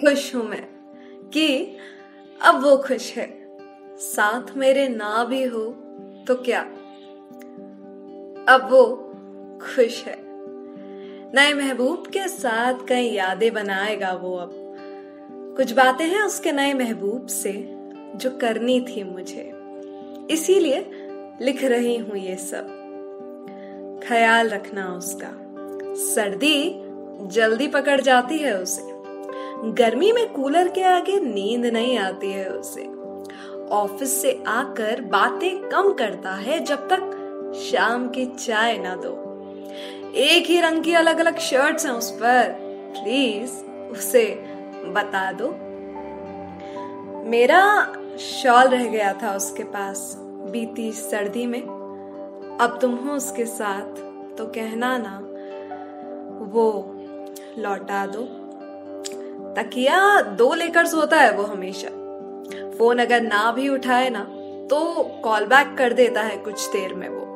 खुश हूँ मैं कि अब वो खुश है। साथ मेरे ना भी हो तो क्या? अब वो खुश है। नए महबूब के साथ कई यादें बनाएगा वो अब। कुछ बातें हैं उसके नए महबूब से जो करनी थी मुझे। इसीलिए लिख रही हूँ ये सब। ख्याल रखना उसका। सर्दी जल्दी पकड़ जाती है उसे। गर्मी में कूलर के आगे नींद नहीं आती है उसे। ऑफ़िस से आकर बातें कम करता है जब तक शाम की चाय ना दो। एक ही रंग की अलग अलग शर्ट्स हैं उस पर। प्लीज़ उसे बता दो। मेरा शॉल रह गया था उसके पास बीती सर्दी में। अब तुम हो उसके साथ तो कहना ना, वो लौटा दो। तकिया दो लेकर सोता है वो हमेशा। फ़ोन अगर ना भी उठाए ना तो कॉल बैक कर देता है कुछ देर में वो।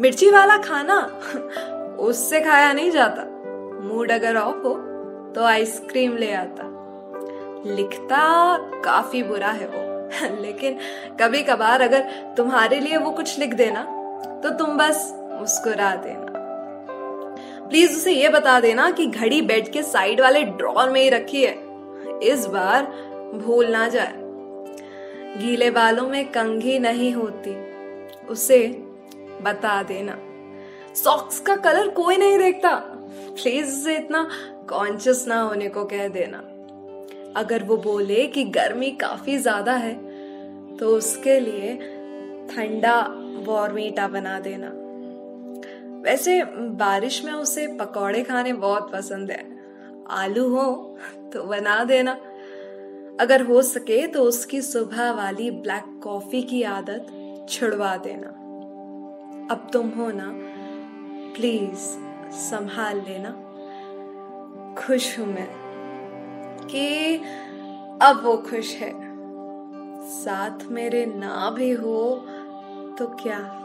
मिर्ची वाला खाना, उससे खाया नहीं जाता। मूड अगर ऑफ़ हो तो आइसक्रीम ले आता। लिखता काफ़ी बुरा है वो। लेकिन कभी कभार अगर तुम्हारे लिए वो कुछ लिख देना तो तुम बस मुस्कुरा देना। प्लीज़ उसे ये बता देना कि घड़ी बेड के साइड वाले ड्रॉर में ही रखी है। इस बार भूल ना जाए। गीले बालों में कंघी नहीं होती। उसे बता देना। सॉक्स का कलर कोई नहीं देखता। प्लीज़ उसे इतना कॉन्शियस ना होने को कह देना। अगर वो बोले कि गर्मी काफ़ी ज़्यादा है तो उसके लिए ठंडा वॉर्मीटा बना देना। वैसे बारिश में उसे पकौड़े खाने बहुत पसंद है। आलू हो तो बना देना। अगर हो सके तो उसकी सुबह वाली ब्लैक कॉफ़ी की आदत छुड़वा देना। अब तुम हो ना, प्लीज़ संभाल लेना। खुश हूँ मैं कि अब वो खुश है। साथ मेरे ना भी हो तो क्या?